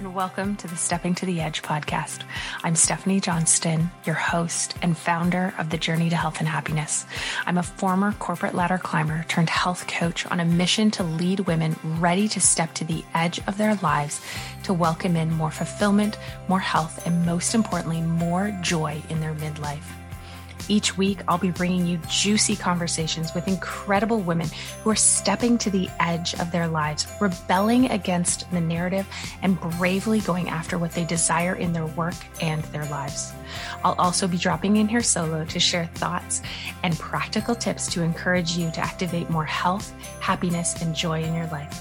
and welcome to the Stepping to the Edge podcast. I'm Stephanie Johnston, your host and founder of the Journey to Health and Happiness. I'm a former corporate ladder climber turned health coach on a mission to lead women ready to step to the edge of their lives to welcome in more fulfillment, more health, and most importantly, more joy in their midlife. Each week, I'll be bringing you juicy conversations with incredible women who are stepping to the edge of their lives, rebelling against the narrative, and bravely going after what they desire in their work and their lives. I'll also be dropping in here solo to share thoughts and practical tips to encourage you to activate more health, happiness, and joy in your life.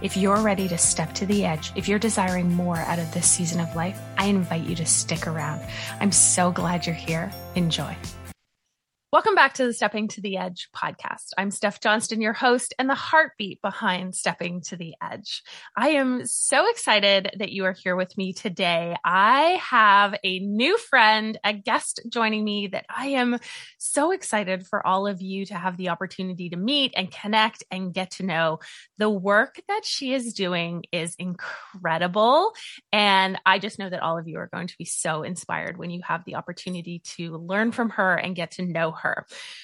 If you're ready to step to the edge, if you're desiring more out of this season of life, I invite you to stick around. I'm so glad you're here. Enjoy. Welcome back to the Stepping to the Edge podcast. I'm Steph Johnston, your host and the heartbeat behind Stepping to the Edge. I am so excited that you are here with me today. I have a new friend, a guest joining me that I am so excited for all of you to have the opportunity to meet and connect and get to know. The work that she is doing is incredible. And I just know that all of you are going to be so inspired when you have the opportunity to learn from her and get to know her.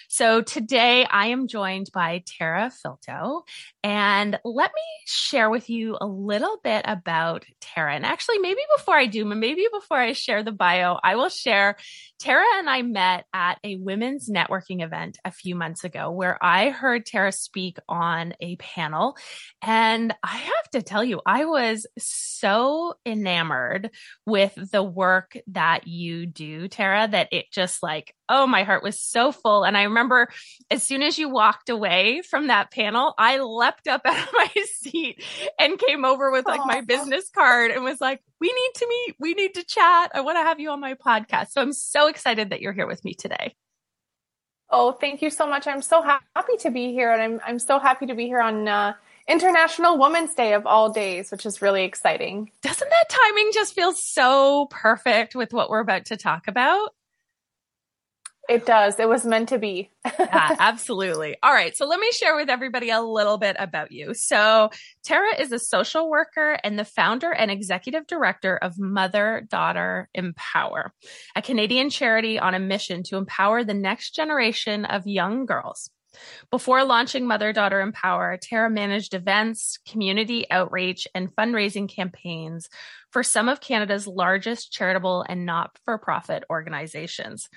So today I am joined by Tara Filteau and let me share with you a little bit about Tara. And actually, maybe before I do, maybe before I share the bio, I will share Tara and I met at a women's networking event a few months ago where I heard Tara speak on a panel. And I have to tell you, I was so enamored with the work that you do, Tara, that it just like, oh, my heart was so full. And I remember as soon as you walked away from that panel, I leapt up out of my seat and came over with like my business card and was like, we need to meet. We need to chat. I want to have you on my podcast. So I'm so excited that you're here with me today. Oh, thank you so much. I'm so happy to be here. And I'm, I'm so happy to be here on, uh, International Women's Day of all days, which is really exciting. Doesn't that timing just feel so perfect with what we're about to talk about? It does. It was meant to be. yeah, absolutely. All right. So let me share with everybody a little bit about you. So Tara is a social worker and the founder and executive director of Mother Daughter Empower, a Canadian charity on a mission to empower the next generation of young girls. Before launching Mother Daughter Empower, Tara managed events, community outreach, and fundraising campaigns for some of Canada's largest charitable and not for profit organizations.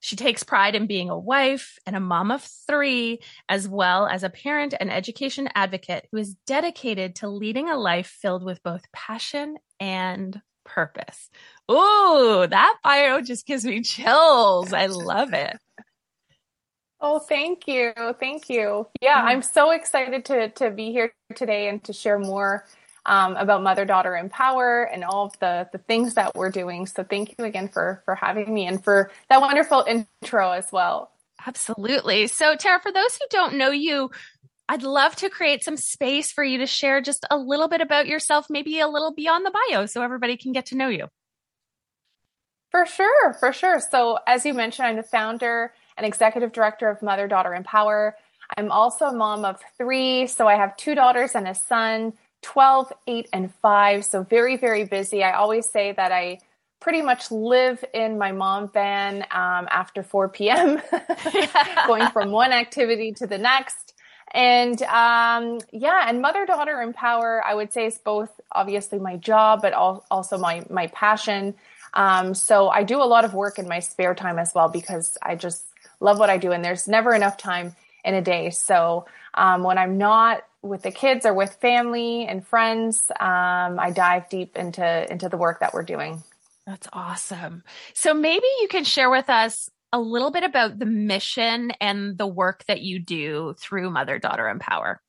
She takes pride in being a wife and a mom of three, as well as a parent and education advocate who is dedicated to leading a life filled with both passion and purpose. Ooh, that bio just gives me chills. I love it. Oh, thank you. Thank you. Yeah, I'm so excited to to be here today and to share more um, about Mother Daughter Empower and all of the the things that we're doing. So thank you again for for having me and for that wonderful intro as well. Absolutely. So Tara, for those who don't know you, I'd love to create some space for you to share just a little bit about yourself, maybe a little beyond the bio so everybody can get to know you. For sure, for sure. So as you mentioned, I'm the founder and executive director of Mother Daughter Empower. I'm also a mom of three. So I have two daughters and a son. 12, 8, and 5. So very, very busy. I always say that I pretty much live in my mom van um, after 4 p.m., going from one activity to the next. And um, yeah, and mother daughter empower, I would say is both obviously my job, but also my my passion. Um, so I do a lot of work in my spare time as well because I just love what I do, and there's never enough time in a day. So um, when I'm not with the kids or with family and friends, um, I dive deep into into the work that we're doing. That's awesome. So maybe you can share with us a little bit about the mission and the work that you do through Mother Daughter Empower.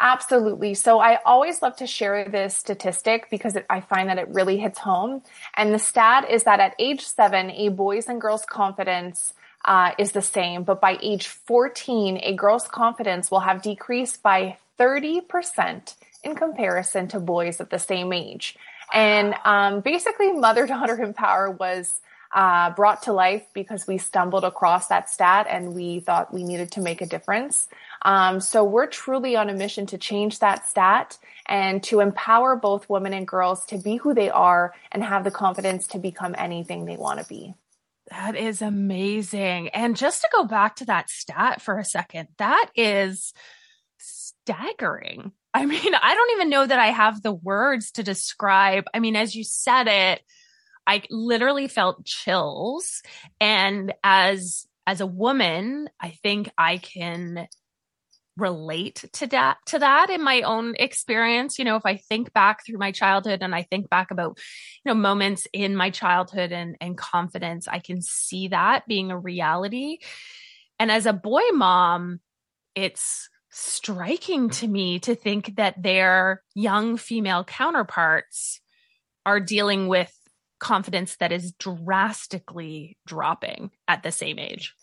Absolutely. So I always love to share this statistic because it, I find that it really hits home. And the stat is that at age seven, a boys and girls confidence uh, is the same, but by age 14, a girl's confidence will have decreased by 30% in comparison to boys of the same age. And um, basically, Mother Daughter Empower was uh, brought to life because we stumbled across that stat and we thought we needed to make a difference. Um, so we're truly on a mission to change that stat and to empower both women and girls to be who they are and have the confidence to become anything they want to be. That is amazing. And just to go back to that stat for a second, that is staggering. I mean, I don't even know that I have the words to describe. I mean, as you said it, I literally felt chills. And as, as a woman, I think I can relate to that to that in my own experience. You know if i think back through my childhood and i think back about you know moments in my childhood and and confidence i can see that being a reality. And as a boy mom it's striking to me to think that their young female counterparts are dealing with confidence that is drastically dropping at the same age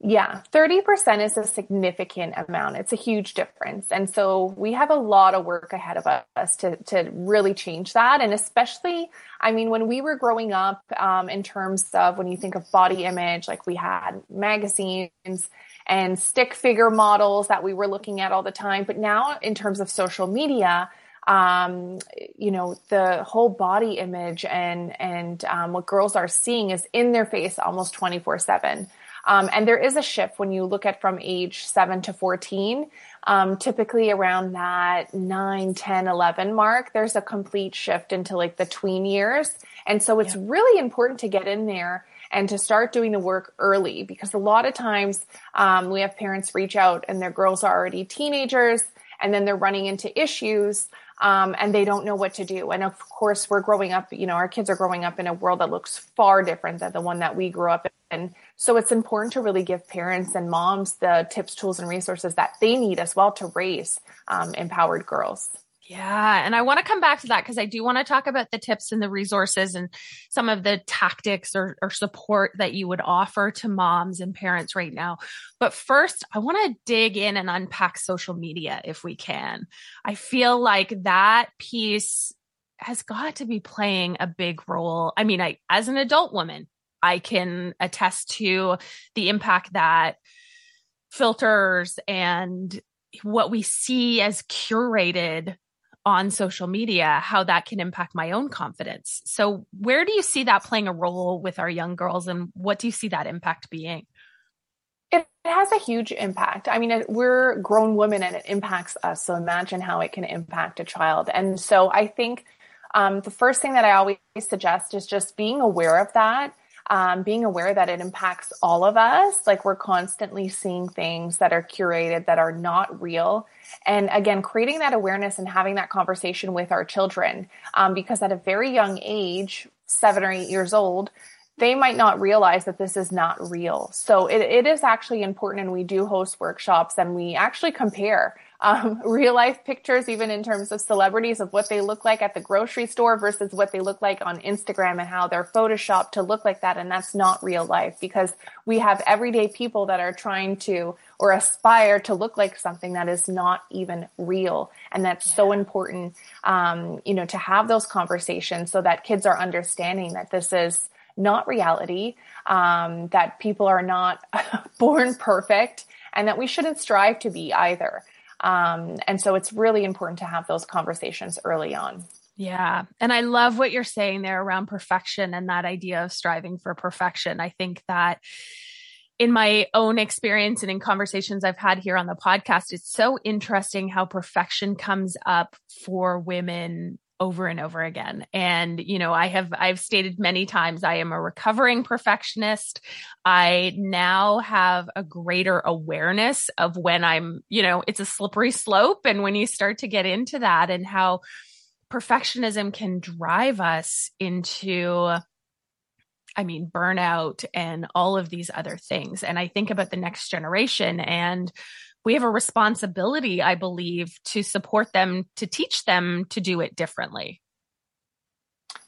yeah, 30% is a significant amount. It's a huge difference. And so we have a lot of work ahead of us to, to really change that. And especially, I mean, when we were growing up, um, in terms of when you think of body image, like we had magazines and stick figure models that we were looking at all the time. But now in terms of social media, um, you know, the whole body image and, and, um, what girls are seeing is in their face almost 24 seven. Um, and there is a shift when you look at from age 7 to 14. Um, typically around that 9, 10, 11 mark, there's a complete shift into like the tween years. And so it's yeah. really important to get in there and to start doing the work early because a lot of times um, we have parents reach out and their girls are already teenagers and then they're running into issues um, and they don't know what to do. And of course, we're growing up, you know, our kids are growing up in a world that looks far different than the one that we grew up in. So it's important to really give parents and moms the tips, tools, and resources that they need as well to raise um, empowered girls. Yeah. And I want to come back to that because I do want to talk about the tips and the resources and some of the tactics or, or, support that you would offer to moms and parents right now. But first, I want to dig in and unpack social media if we can. I feel like that piece has got to be playing a big role. I mean, I, as an adult woman, I can attest to the impact that filters and what we see as curated on social media, how that can impact my own confidence. So, where do you see that playing a role with our young girls, and what do you see that impact being? It has a huge impact. I mean, we're grown women and it impacts us. So, imagine how it can impact a child. And so, I think um, the first thing that I always suggest is just being aware of that um, being aware that it impacts all of us. Like we're constantly seeing things that are curated that are not real. And again, creating that awareness and having that conversation with our children, um, because at a very young age, seven or eight years old, they might not realize that this is not real. So it, it is actually important. And we do host workshops and we actually compare um, real life pictures, even in terms of celebrities of what they look like at the grocery store versus what they look like on Instagram and how they're photoshopped to look like that. And that's not real life because we have everyday people that are trying to or aspire to look like something that is not even real. And that's yeah. so important, um, you know, to have those conversations so that kids are understanding that this is not reality, um, that people are not born perfect and that we shouldn't strive to be either. Um, and so it's really important to have those conversations early on. Yeah. And I love what you're saying there around perfection and that idea of striving for perfection. I think that in my own experience and in conversations I've had here on the podcast, it's so interesting how perfection comes up for women over and over again. And, you know, I have, I've stated many times, I am a recovering perfectionist. I now have a greater awareness of when I'm, you know, it's a slippery slope. And when you start to get into that and how perfectionism can drive us into, I mean, burnout and all of these other things. And I think about the next generation and, we have a responsibility, I believe, to support them, to teach them to do it differently.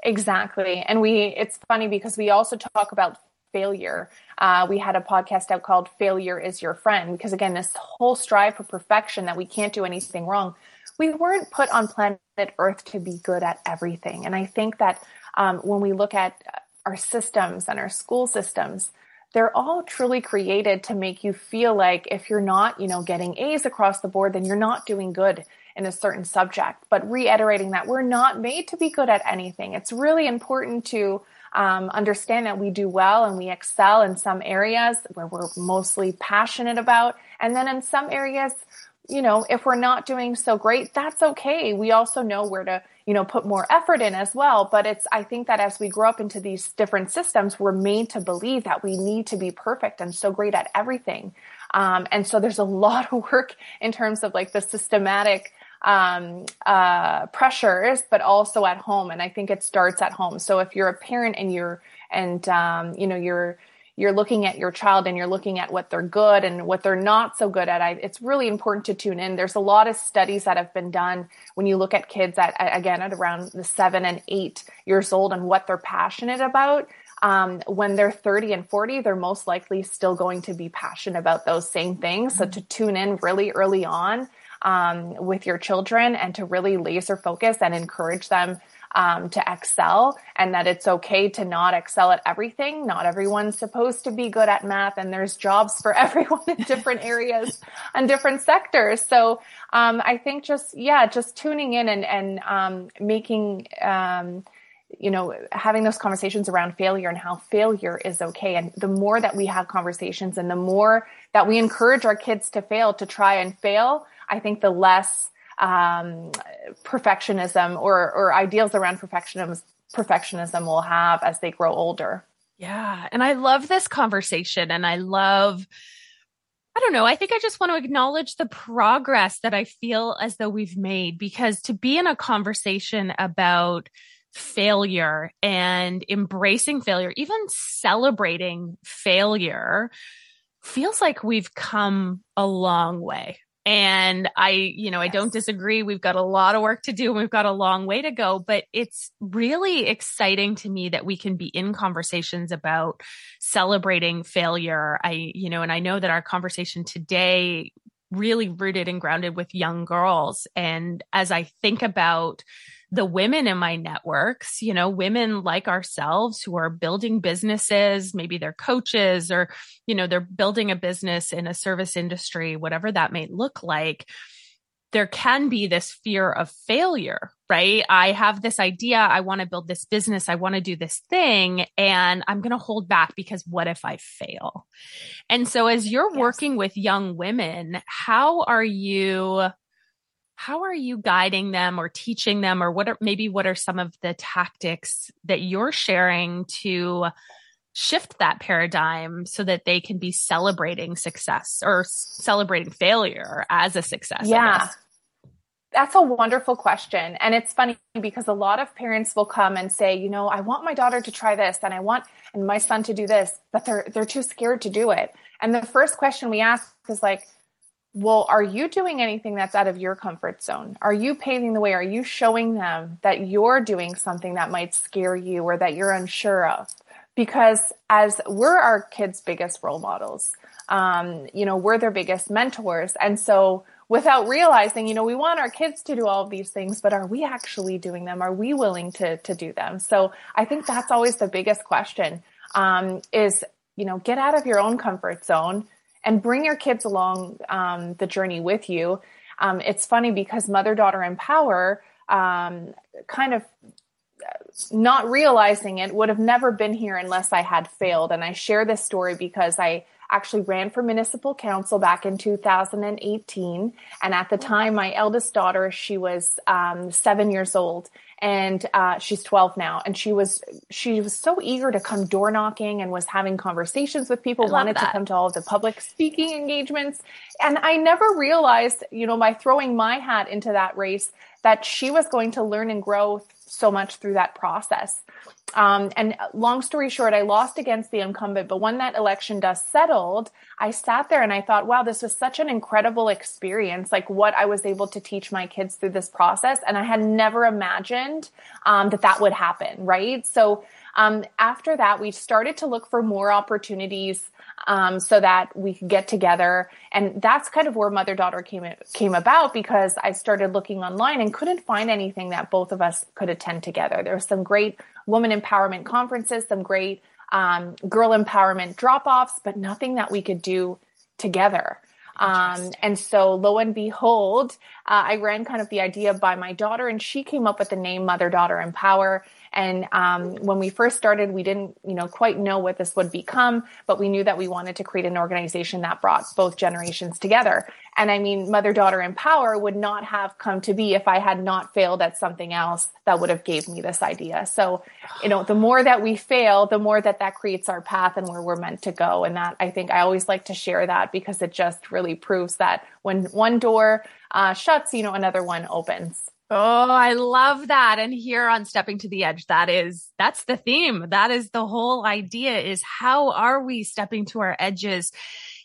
Exactly. And we, it's funny because we also talk about failure. Uh, we had a podcast out called Failure is Your Friend because, again, this whole strive for perfection that we can't do anything wrong. We weren't put on planet Earth to be good at everything. And I think that um, when we look at our systems and our school systems, they're all truly created to make you feel like if you're not, you know, getting A's across the board, then you're not doing good in a certain subject. But reiterating that we're not made to be good at anything. It's really important to um, understand that we do well and we excel in some areas where we're mostly passionate about. And then in some areas, you know, if we're not doing so great, that's okay. We also know where to, you know, put more effort in as well. But it's, I think that as we grow up into these different systems, we're made to believe that we need to be perfect and so great at everything. Um, and so there's a lot of work in terms of like the systematic um, uh, pressures, but also at home. And I think it starts at home. So if you're a parent and you're, and, um, you know, you're, you're looking at your child and you're looking at what they're good and what they're not so good at, I, it's really important to tune in. There's a lot of studies that have been done when you look at kids at, again, at around the seven and eight years old and what they're passionate about. Um, when they're 30 and 40, they're most likely still going to be passionate about those same things. So to tune in really early on um, with your children and to really laser focus and encourage them um, to excel and that it's okay to not excel at everything. Not everyone's supposed to be good at math and there's jobs for everyone in different areas and different sectors. So, um, I think just, yeah, just tuning in and, and, um, making, um, you know, having those conversations around failure and how failure is okay. And the more that we have conversations and the more that we encourage our kids to fail, to try and fail, I think the less um, perfectionism or, or ideals around perfectionism, perfectionism will have as they grow older. Yeah. And I love this conversation and I love, I don't know. I think I just want to acknowledge the progress that I feel as though we've made because to be in a conversation about failure and embracing failure, even celebrating failure feels like we've come a long way. And I, you know, I don't disagree. We've got a lot of work to do and we've got a long way to go, but it's really exciting to me that we can be in conversations about celebrating failure. I, you know, and I know that our conversation today really rooted and grounded with young girls. And as I think about the women in my networks, you know, women like ourselves who are building businesses, maybe they're coaches or, you know, they're building a business in a service industry, whatever that may look like. There can be this fear of failure, right? I have this idea. I want to build this business. I want to do this thing and I'm going to hold back because what if I fail? And so as you're yes. working with young women, how are you how are you guiding them or teaching them or what are maybe what are some of the tactics that you're sharing to shift that paradigm so that they can be celebrating success or celebrating failure as a success yeah that's a wonderful question. And it's funny because a lot of parents will come and say, you know, I want my daughter to try this and I want and my son to do this, but they're they're too scared to do it. And the first question we ask is like, well, are you doing anything that's out of your comfort zone? Are you paving the way? Are you showing them that you're doing something that might scare you or that you're unsure of? Because as we're our kids' biggest role models, um, you know, we're their biggest mentors. And so without realizing, you know, we want our kids to do all of these things, but are we actually doing them? Are we willing to, to do them? So I think that's always the biggest question, um, is, you know, get out of your own comfort zone and bring your kids along um, the journey with you. Um, it's funny because mother daughter empower um, kind of not realizing it would have never been here unless I had failed. And I share this story because I actually ran for municipal council back in 2018. And at the time, my eldest daughter, she was um, seven years old and uh, she's 12 now and she was she was so eager to come door knocking and was having conversations with people wanted that. to come to all of the public speaking engagements and i never realized you know by throwing my hat into that race that she was going to learn and grow so much through that process um, and long story short, I lost against the incumbent, but when that election dust settled, I sat there and I thought, wow, this was such an incredible experience, like what I was able to teach my kids through this process. And I had never imagined um, that that would happen, right? So um, after that, we started to look for more opportunities um, so that we could get together. And that's kind of where mother daughter came came about because I started looking online and couldn't find anything that both of us could attend together. There were some great woman empowerment conferences, some great um, girl empowerment drop offs, but nothing that we could do together. Um, and so lo and behold, uh, I ran kind of the idea by my daughter and she came up with the name Mother Daughter Empower. And um, when we first started, we didn't, you know, quite know what this would become, but we knew that we wanted to create an organization that brought both generations together. And I mean, Mother Daughter Empower would not have come to be if I had not failed at something else that would have gave me this idea. So, you know, the more that we fail, the more that that creates our path and where we're meant to go. And that I think I always like to share that because it just really proves that when one door uh, shuts, you know, another one opens. Oh, I love that. And here on Stepping to the Edge, that is, that's the theme. That is the whole idea is how are we stepping to our edges?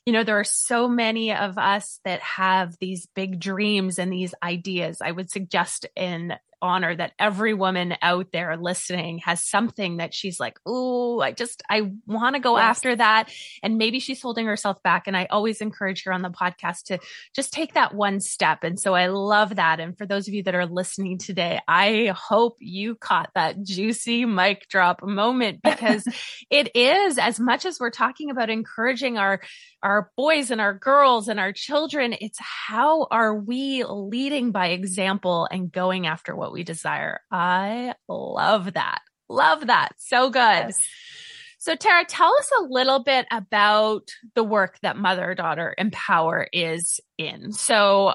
You know, there are so many of us that have these big dreams and these ideas. I would suggest in honor that every woman out there listening has something that she's like, Oh, I just, I want to go yes. after that. And maybe she's holding herself back. And I always encourage her on the podcast to just take that one step. And so I love that. And for those of you that are listening today, I hope you caught that juicy mic drop moment because it is as much as we're talking about encouraging our, our boys and our girls and our children, it's how are we leading by example and going after what we desire. I love that. Love that. So good. Yes. So Tara, tell us a little bit about the work that Mother Daughter Empower is in. So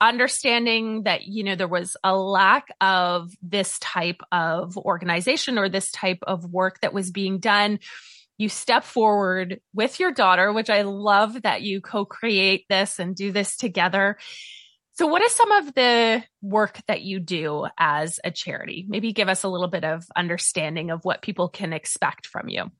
understanding that, you know, there was a lack of this type of organization or this type of work that was being done you step forward with your daughter, which I love that you co-create this and do this together. So what is some of the work that you do as a charity? Maybe give us a little bit of understanding of what people can expect from you.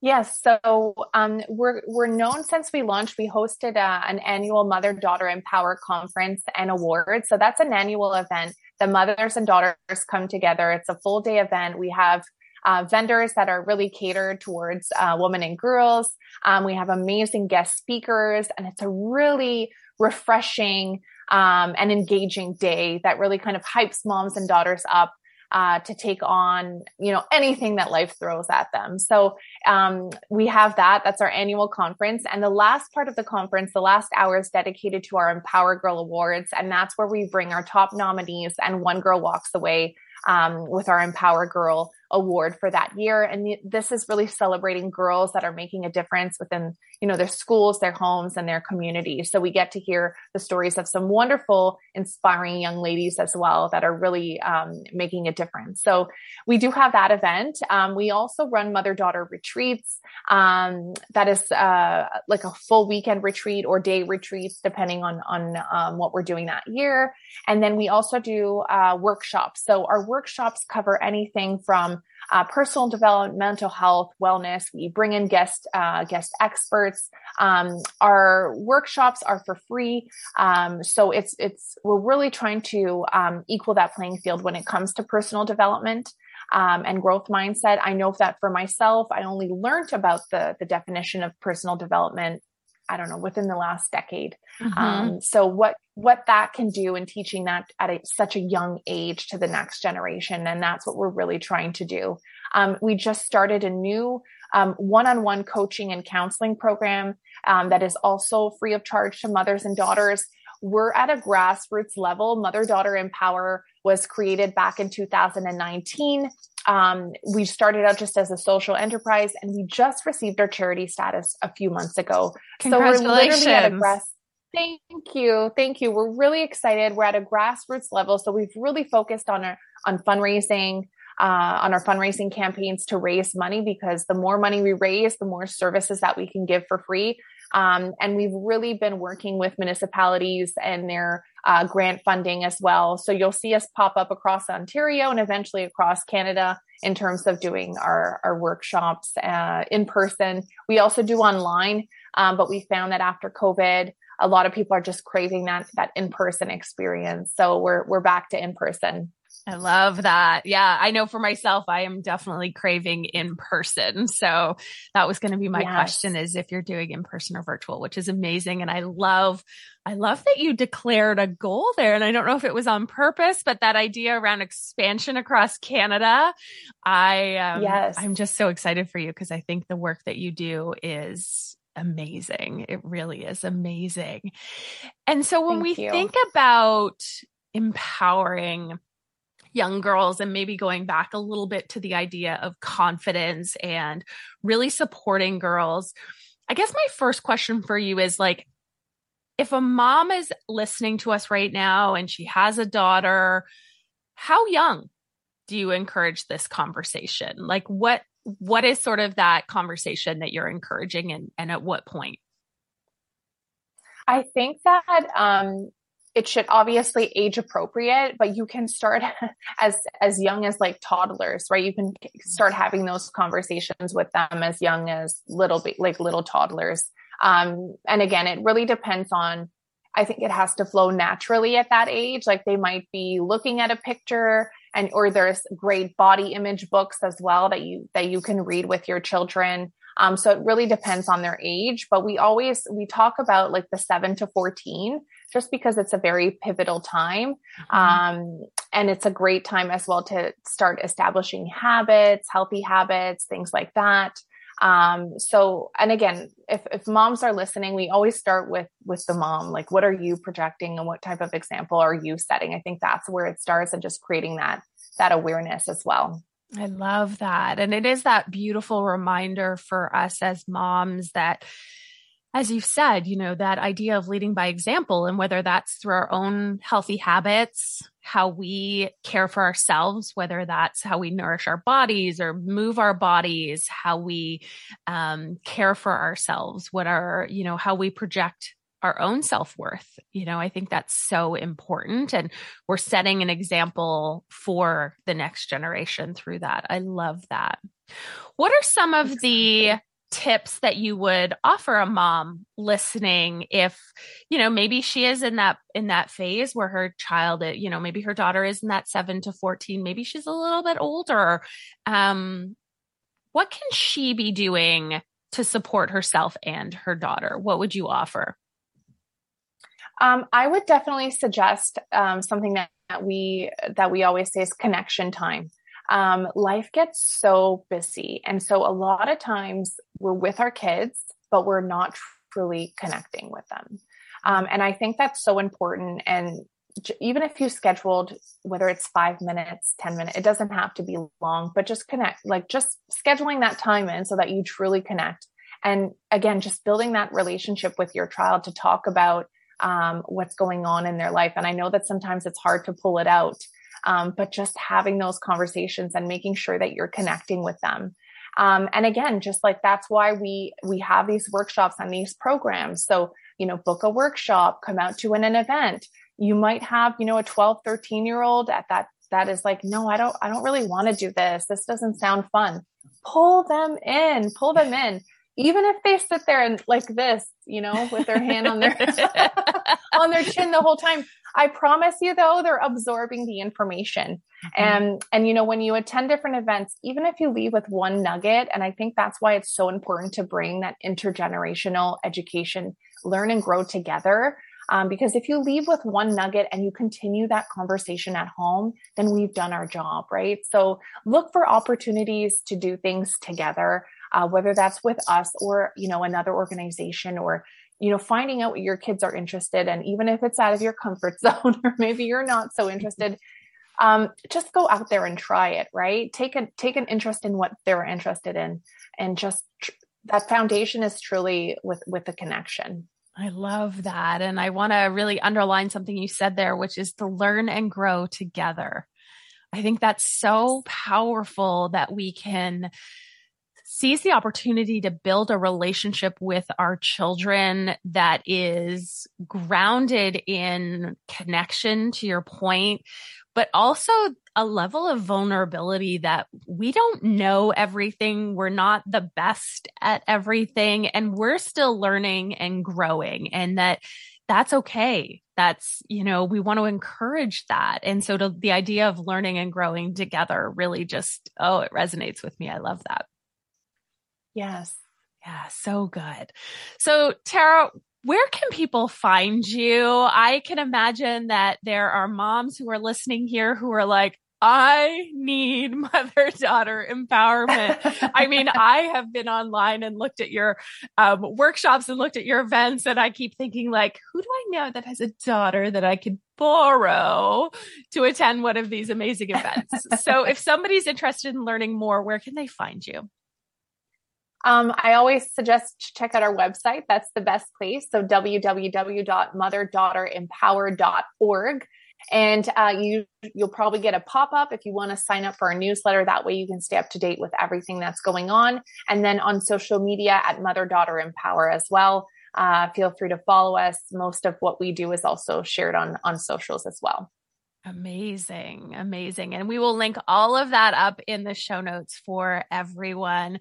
Yes, so um, we're we're known since we launched. We hosted uh, an annual Mother Daughter Empower conference and awards. So that's an annual event. The mothers and daughters come together. It's a full day event. We have uh, vendors that are really catered towards uh, women and girls. Um, we have amazing guest speakers, and it's a really refreshing um, and engaging day that really kind of hypes moms and daughters up uh, to take on, you know, anything that life throws at them. So um, we have that. That's our annual conference, and the last part of the conference, the last hour, is dedicated to our Empower Girl Awards, and that's where we bring our top nominees, and one girl walks away um, with our Empower Girl award for that year. And this is really celebrating girls that are making a difference within, you know, their schools, their homes and their communities. So we get to hear the stories of some wonderful, inspiring young ladies as well that are really um, making a difference. So we do have that event. Um, we also run mother daughter retreats. Um, that is uh, like a full weekend retreat or day retreats, depending on on um, what we're doing that year. And then we also do uh, workshops. So our workshops cover anything from uh, personal development, mental health, wellness. We bring in guest uh, guest experts. Um, our workshops are for free, um, so it's it's we're really trying to um, equal that playing field when it comes to personal development. Um, and growth mindset. I know that for myself, I only learned about the the definition of personal development I don't know, within the last decade. Mm-hmm. Um, so what, what that can do in teaching that at a, such a young age to the next generation. And that's what we're really trying to do. Um, we just started a new, um, one-on-one coaching and counseling program, um, that is also free of charge to mothers and daughters. We're at a grassroots level. Mother Daughter Empower was created back in 2019 um, we started out just as a social enterprise and we just received our charity status a few months ago. So we're literally at a grass. Thank you. Thank you. We're really excited. We're at a grassroots level. So we've really focused on our, on fundraising, uh, on our fundraising campaigns to raise money because the more money we raise, the more services that we can give for free. Um, and we've really been working with municipalities and their uh, grant funding as well. So you'll see us pop up across Ontario and eventually across Canada in terms of doing our, our workshops uh, in person. We also do online, um, but we found that after COVID, a lot of people are just craving that that in person experience. So we're we're back to in person I love that. Yeah, I know for myself, I am definitely craving in person. So that was going to be my yes. question is if you're doing in person or virtual, which is amazing. And I love, I love that you declared a goal there. And I don't know if it was on purpose, but that idea around expansion across Canada, I, um, yes. I'm just so excited for you because I think the work that you do is amazing. It really is amazing. And so when Thank we you. think about empowering young girls and maybe going back a little bit to the idea of confidence and really supporting girls. I guess my first question for you is like, if a mom is listening to us right now and she has a daughter, how young do you encourage this conversation? Like what what is sort of that conversation that you're encouraging and, and at what point? I think that um, it should obviously age appropriate, but you can start as as young as like toddlers, right? You can start having those conversations with them as young as little like little toddlers. Um, and again, it really depends on. I think it has to flow naturally at that age. Like they might be looking at a picture and or there's great body image books as well that you that you can read with your children. Um, so it really depends on their age, but we always we talk about like the seven to fourteen just because it's a very pivotal time. Mm-hmm. Um, and it's a great time as well to start establishing habits, healthy habits, things like that. Um, so, and again, if, if moms are listening, we always start with, with the mom, like, what are you projecting and what type of example are you setting? I think that's where it starts and just creating that, that awareness as well. I love that. And it is that beautiful reminder for us as moms that as you've said, you know, that idea of leading by example and whether that's through our own healthy habits, how we care for ourselves, whether that's how we nourish our bodies or move our bodies, how we um, care for ourselves, what are, you know, how we project our own self worth. You know, I think that's so important. And we're setting an example for the next generation through that. I love that. What are some of the tips that you would offer a mom listening if you know maybe she is in that in that phase where her child you know maybe her daughter is in that 7 to 14 maybe she's a little bit older. Um what can she be doing to support herself and her daughter? What would you offer? Um, I would definitely suggest um, something that, that we that we always say is connection time um, life gets so busy. And so a lot of times we're with our kids, but we're not truly connecting with them. Um, and I think that's so important. And even if you scheduled, whether it's five minutes, 10 minutes, it doesn't have to be long, but just connect, like just scheduling that time in so that you truly connect. And again, just building that relationship with your child to talk about um, what's going on in their life. And I know that sometimes it's hard to pull it out um, but just having those conversations and making sure that you're connecting with them. Um, and again, just like that's why we we have these workshops and these programs. So you know, book a workshop, come out to an, an event. You might have you know a 12, 13 year old at that that is like, no, I don't I don't really want to do this. This doesn't sound fun. Pull them in, pull them in even if they sit there and like this, you know, with their hand on their on their chin the whole time, I promise you though, they're absorbing the information. Mm-hmm. And and you know, when you attend different events, even if you leave with one nugget, and I think that's why it's so important to bring that intergenerational education, learn and grow together. Um, because if you leave with one nugget and you continue that conversation at home, then we've done our job, right? So look for opportunities to do things together uh, whether that's with us or, you know, another organization or, you know, finding out what your kids are interested in, even if it's out of your comfort zone or maybe you're not so interested. Um, just go out there and try it, right? Take a, take an interest in what they're interested in and just tr- that foundation is truly with, with the connection. I love that. And I want to really underline something you said there, which is to learn and grow together. I think that's so powerful that we can seize the opportunity to build a relationship with our children that is grounded in connection to your point, but also a level of vulnerability that we don't know everything. We're not the best at everything and we're still learning and growing and that that's okay that's, you know, we want to encourage that. And so to, the idea of learning and growing together really just, oh, it resonates with me. I love that. Yes. Yeah, so good. So, Tara, where can people find you? I can imagine that there are moms who are listening here who are like, I need mother daughter empowerment. I mean, I have been online and looked at your um, workshops and looked at your events, and I keep thinking, like, who do I know that has a daughter that I could borrow to attend one of these amazing events? so, if somebody's interested in learning more, where can they find you? Um, I always suggest check out our website. That's the best place. So www.motherdaughterempower.org. And uh, you you'll probably get a pop up if you want to sign up for our newsletter. That way you can stay up to date with everything that's going on. And then on social media at Mother Daughter Empower as well. Uh, feel free to follow us. Most of what we do is also shared on on socials as well. Amazing. Amazing. And we will link all of that up in the show notes for everyone.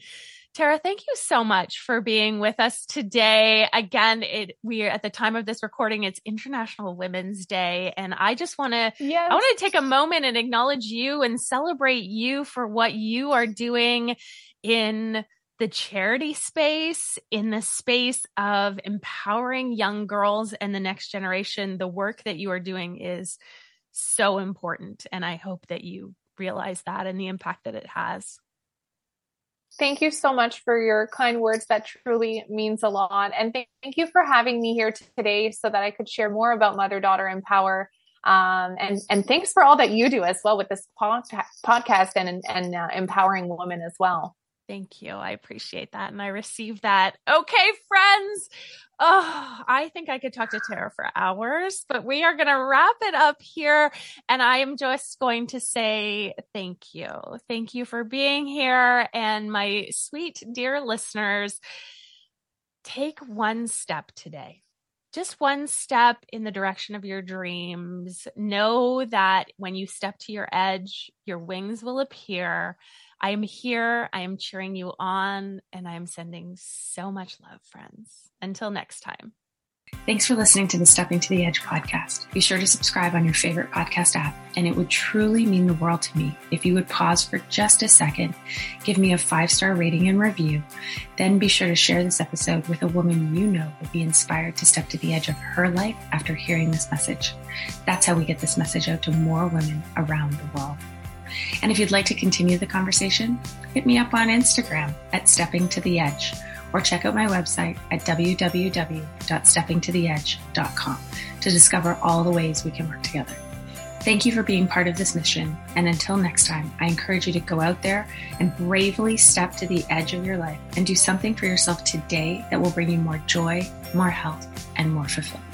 Tara, thank you so much for being with us today. Again, it we are at the time of this recording, it's International Women's Day. And I just want to yes. I want to take a moment and acknowledge you and celebrate you for what you are doing in the charity space, in the space of empowering young girls and the next generation. The work that you are doing is so important. And I hope that you realize that and the impact that it has. Thank you so much for your kind words. That truly means a lot. And thank you for having me here today so that I could share more about Mother Daughter Empower. Um, and, and thanks for all that you do as well with this podcast and, and uh, empowering women as well. Thank you. I appreciate that. And I received that. Okay, friends. Oh, I think I could talk to Tara for hours, but we are going to wrap it up here. And I am just going to say thank you. Thank you for being here. And my sweet, dear listeners, take one step today just one step in the direction of your dreams. Know that when you step to your edge, your wings will appear I am here. I am cheering you on, and I am sending so much love, friends. Until next time. Thanks for listening to the Stepping to the Edge podcast. Be sure to subscribe on your favorite podcast app, and it would truly mean the world to me if you would pause for just a second, give me a five star rating and review, then be sure to share this episode with a woman you know will be inspired to step to the edge of her life after hearing this message. That's how we get this message out to more women around the world. And if you'd like to continue the conversation, hit me up on Instagram at Stepping to the Edge or check out my website at www.steppingtotheedge.com to discover all the ways we can work together. Thank you for being part of this mission. And until next time, I encourage you to go out there and bravely step to the edge of your life and do something for yourself today that will bring you more joy, more health, and more fulfillment.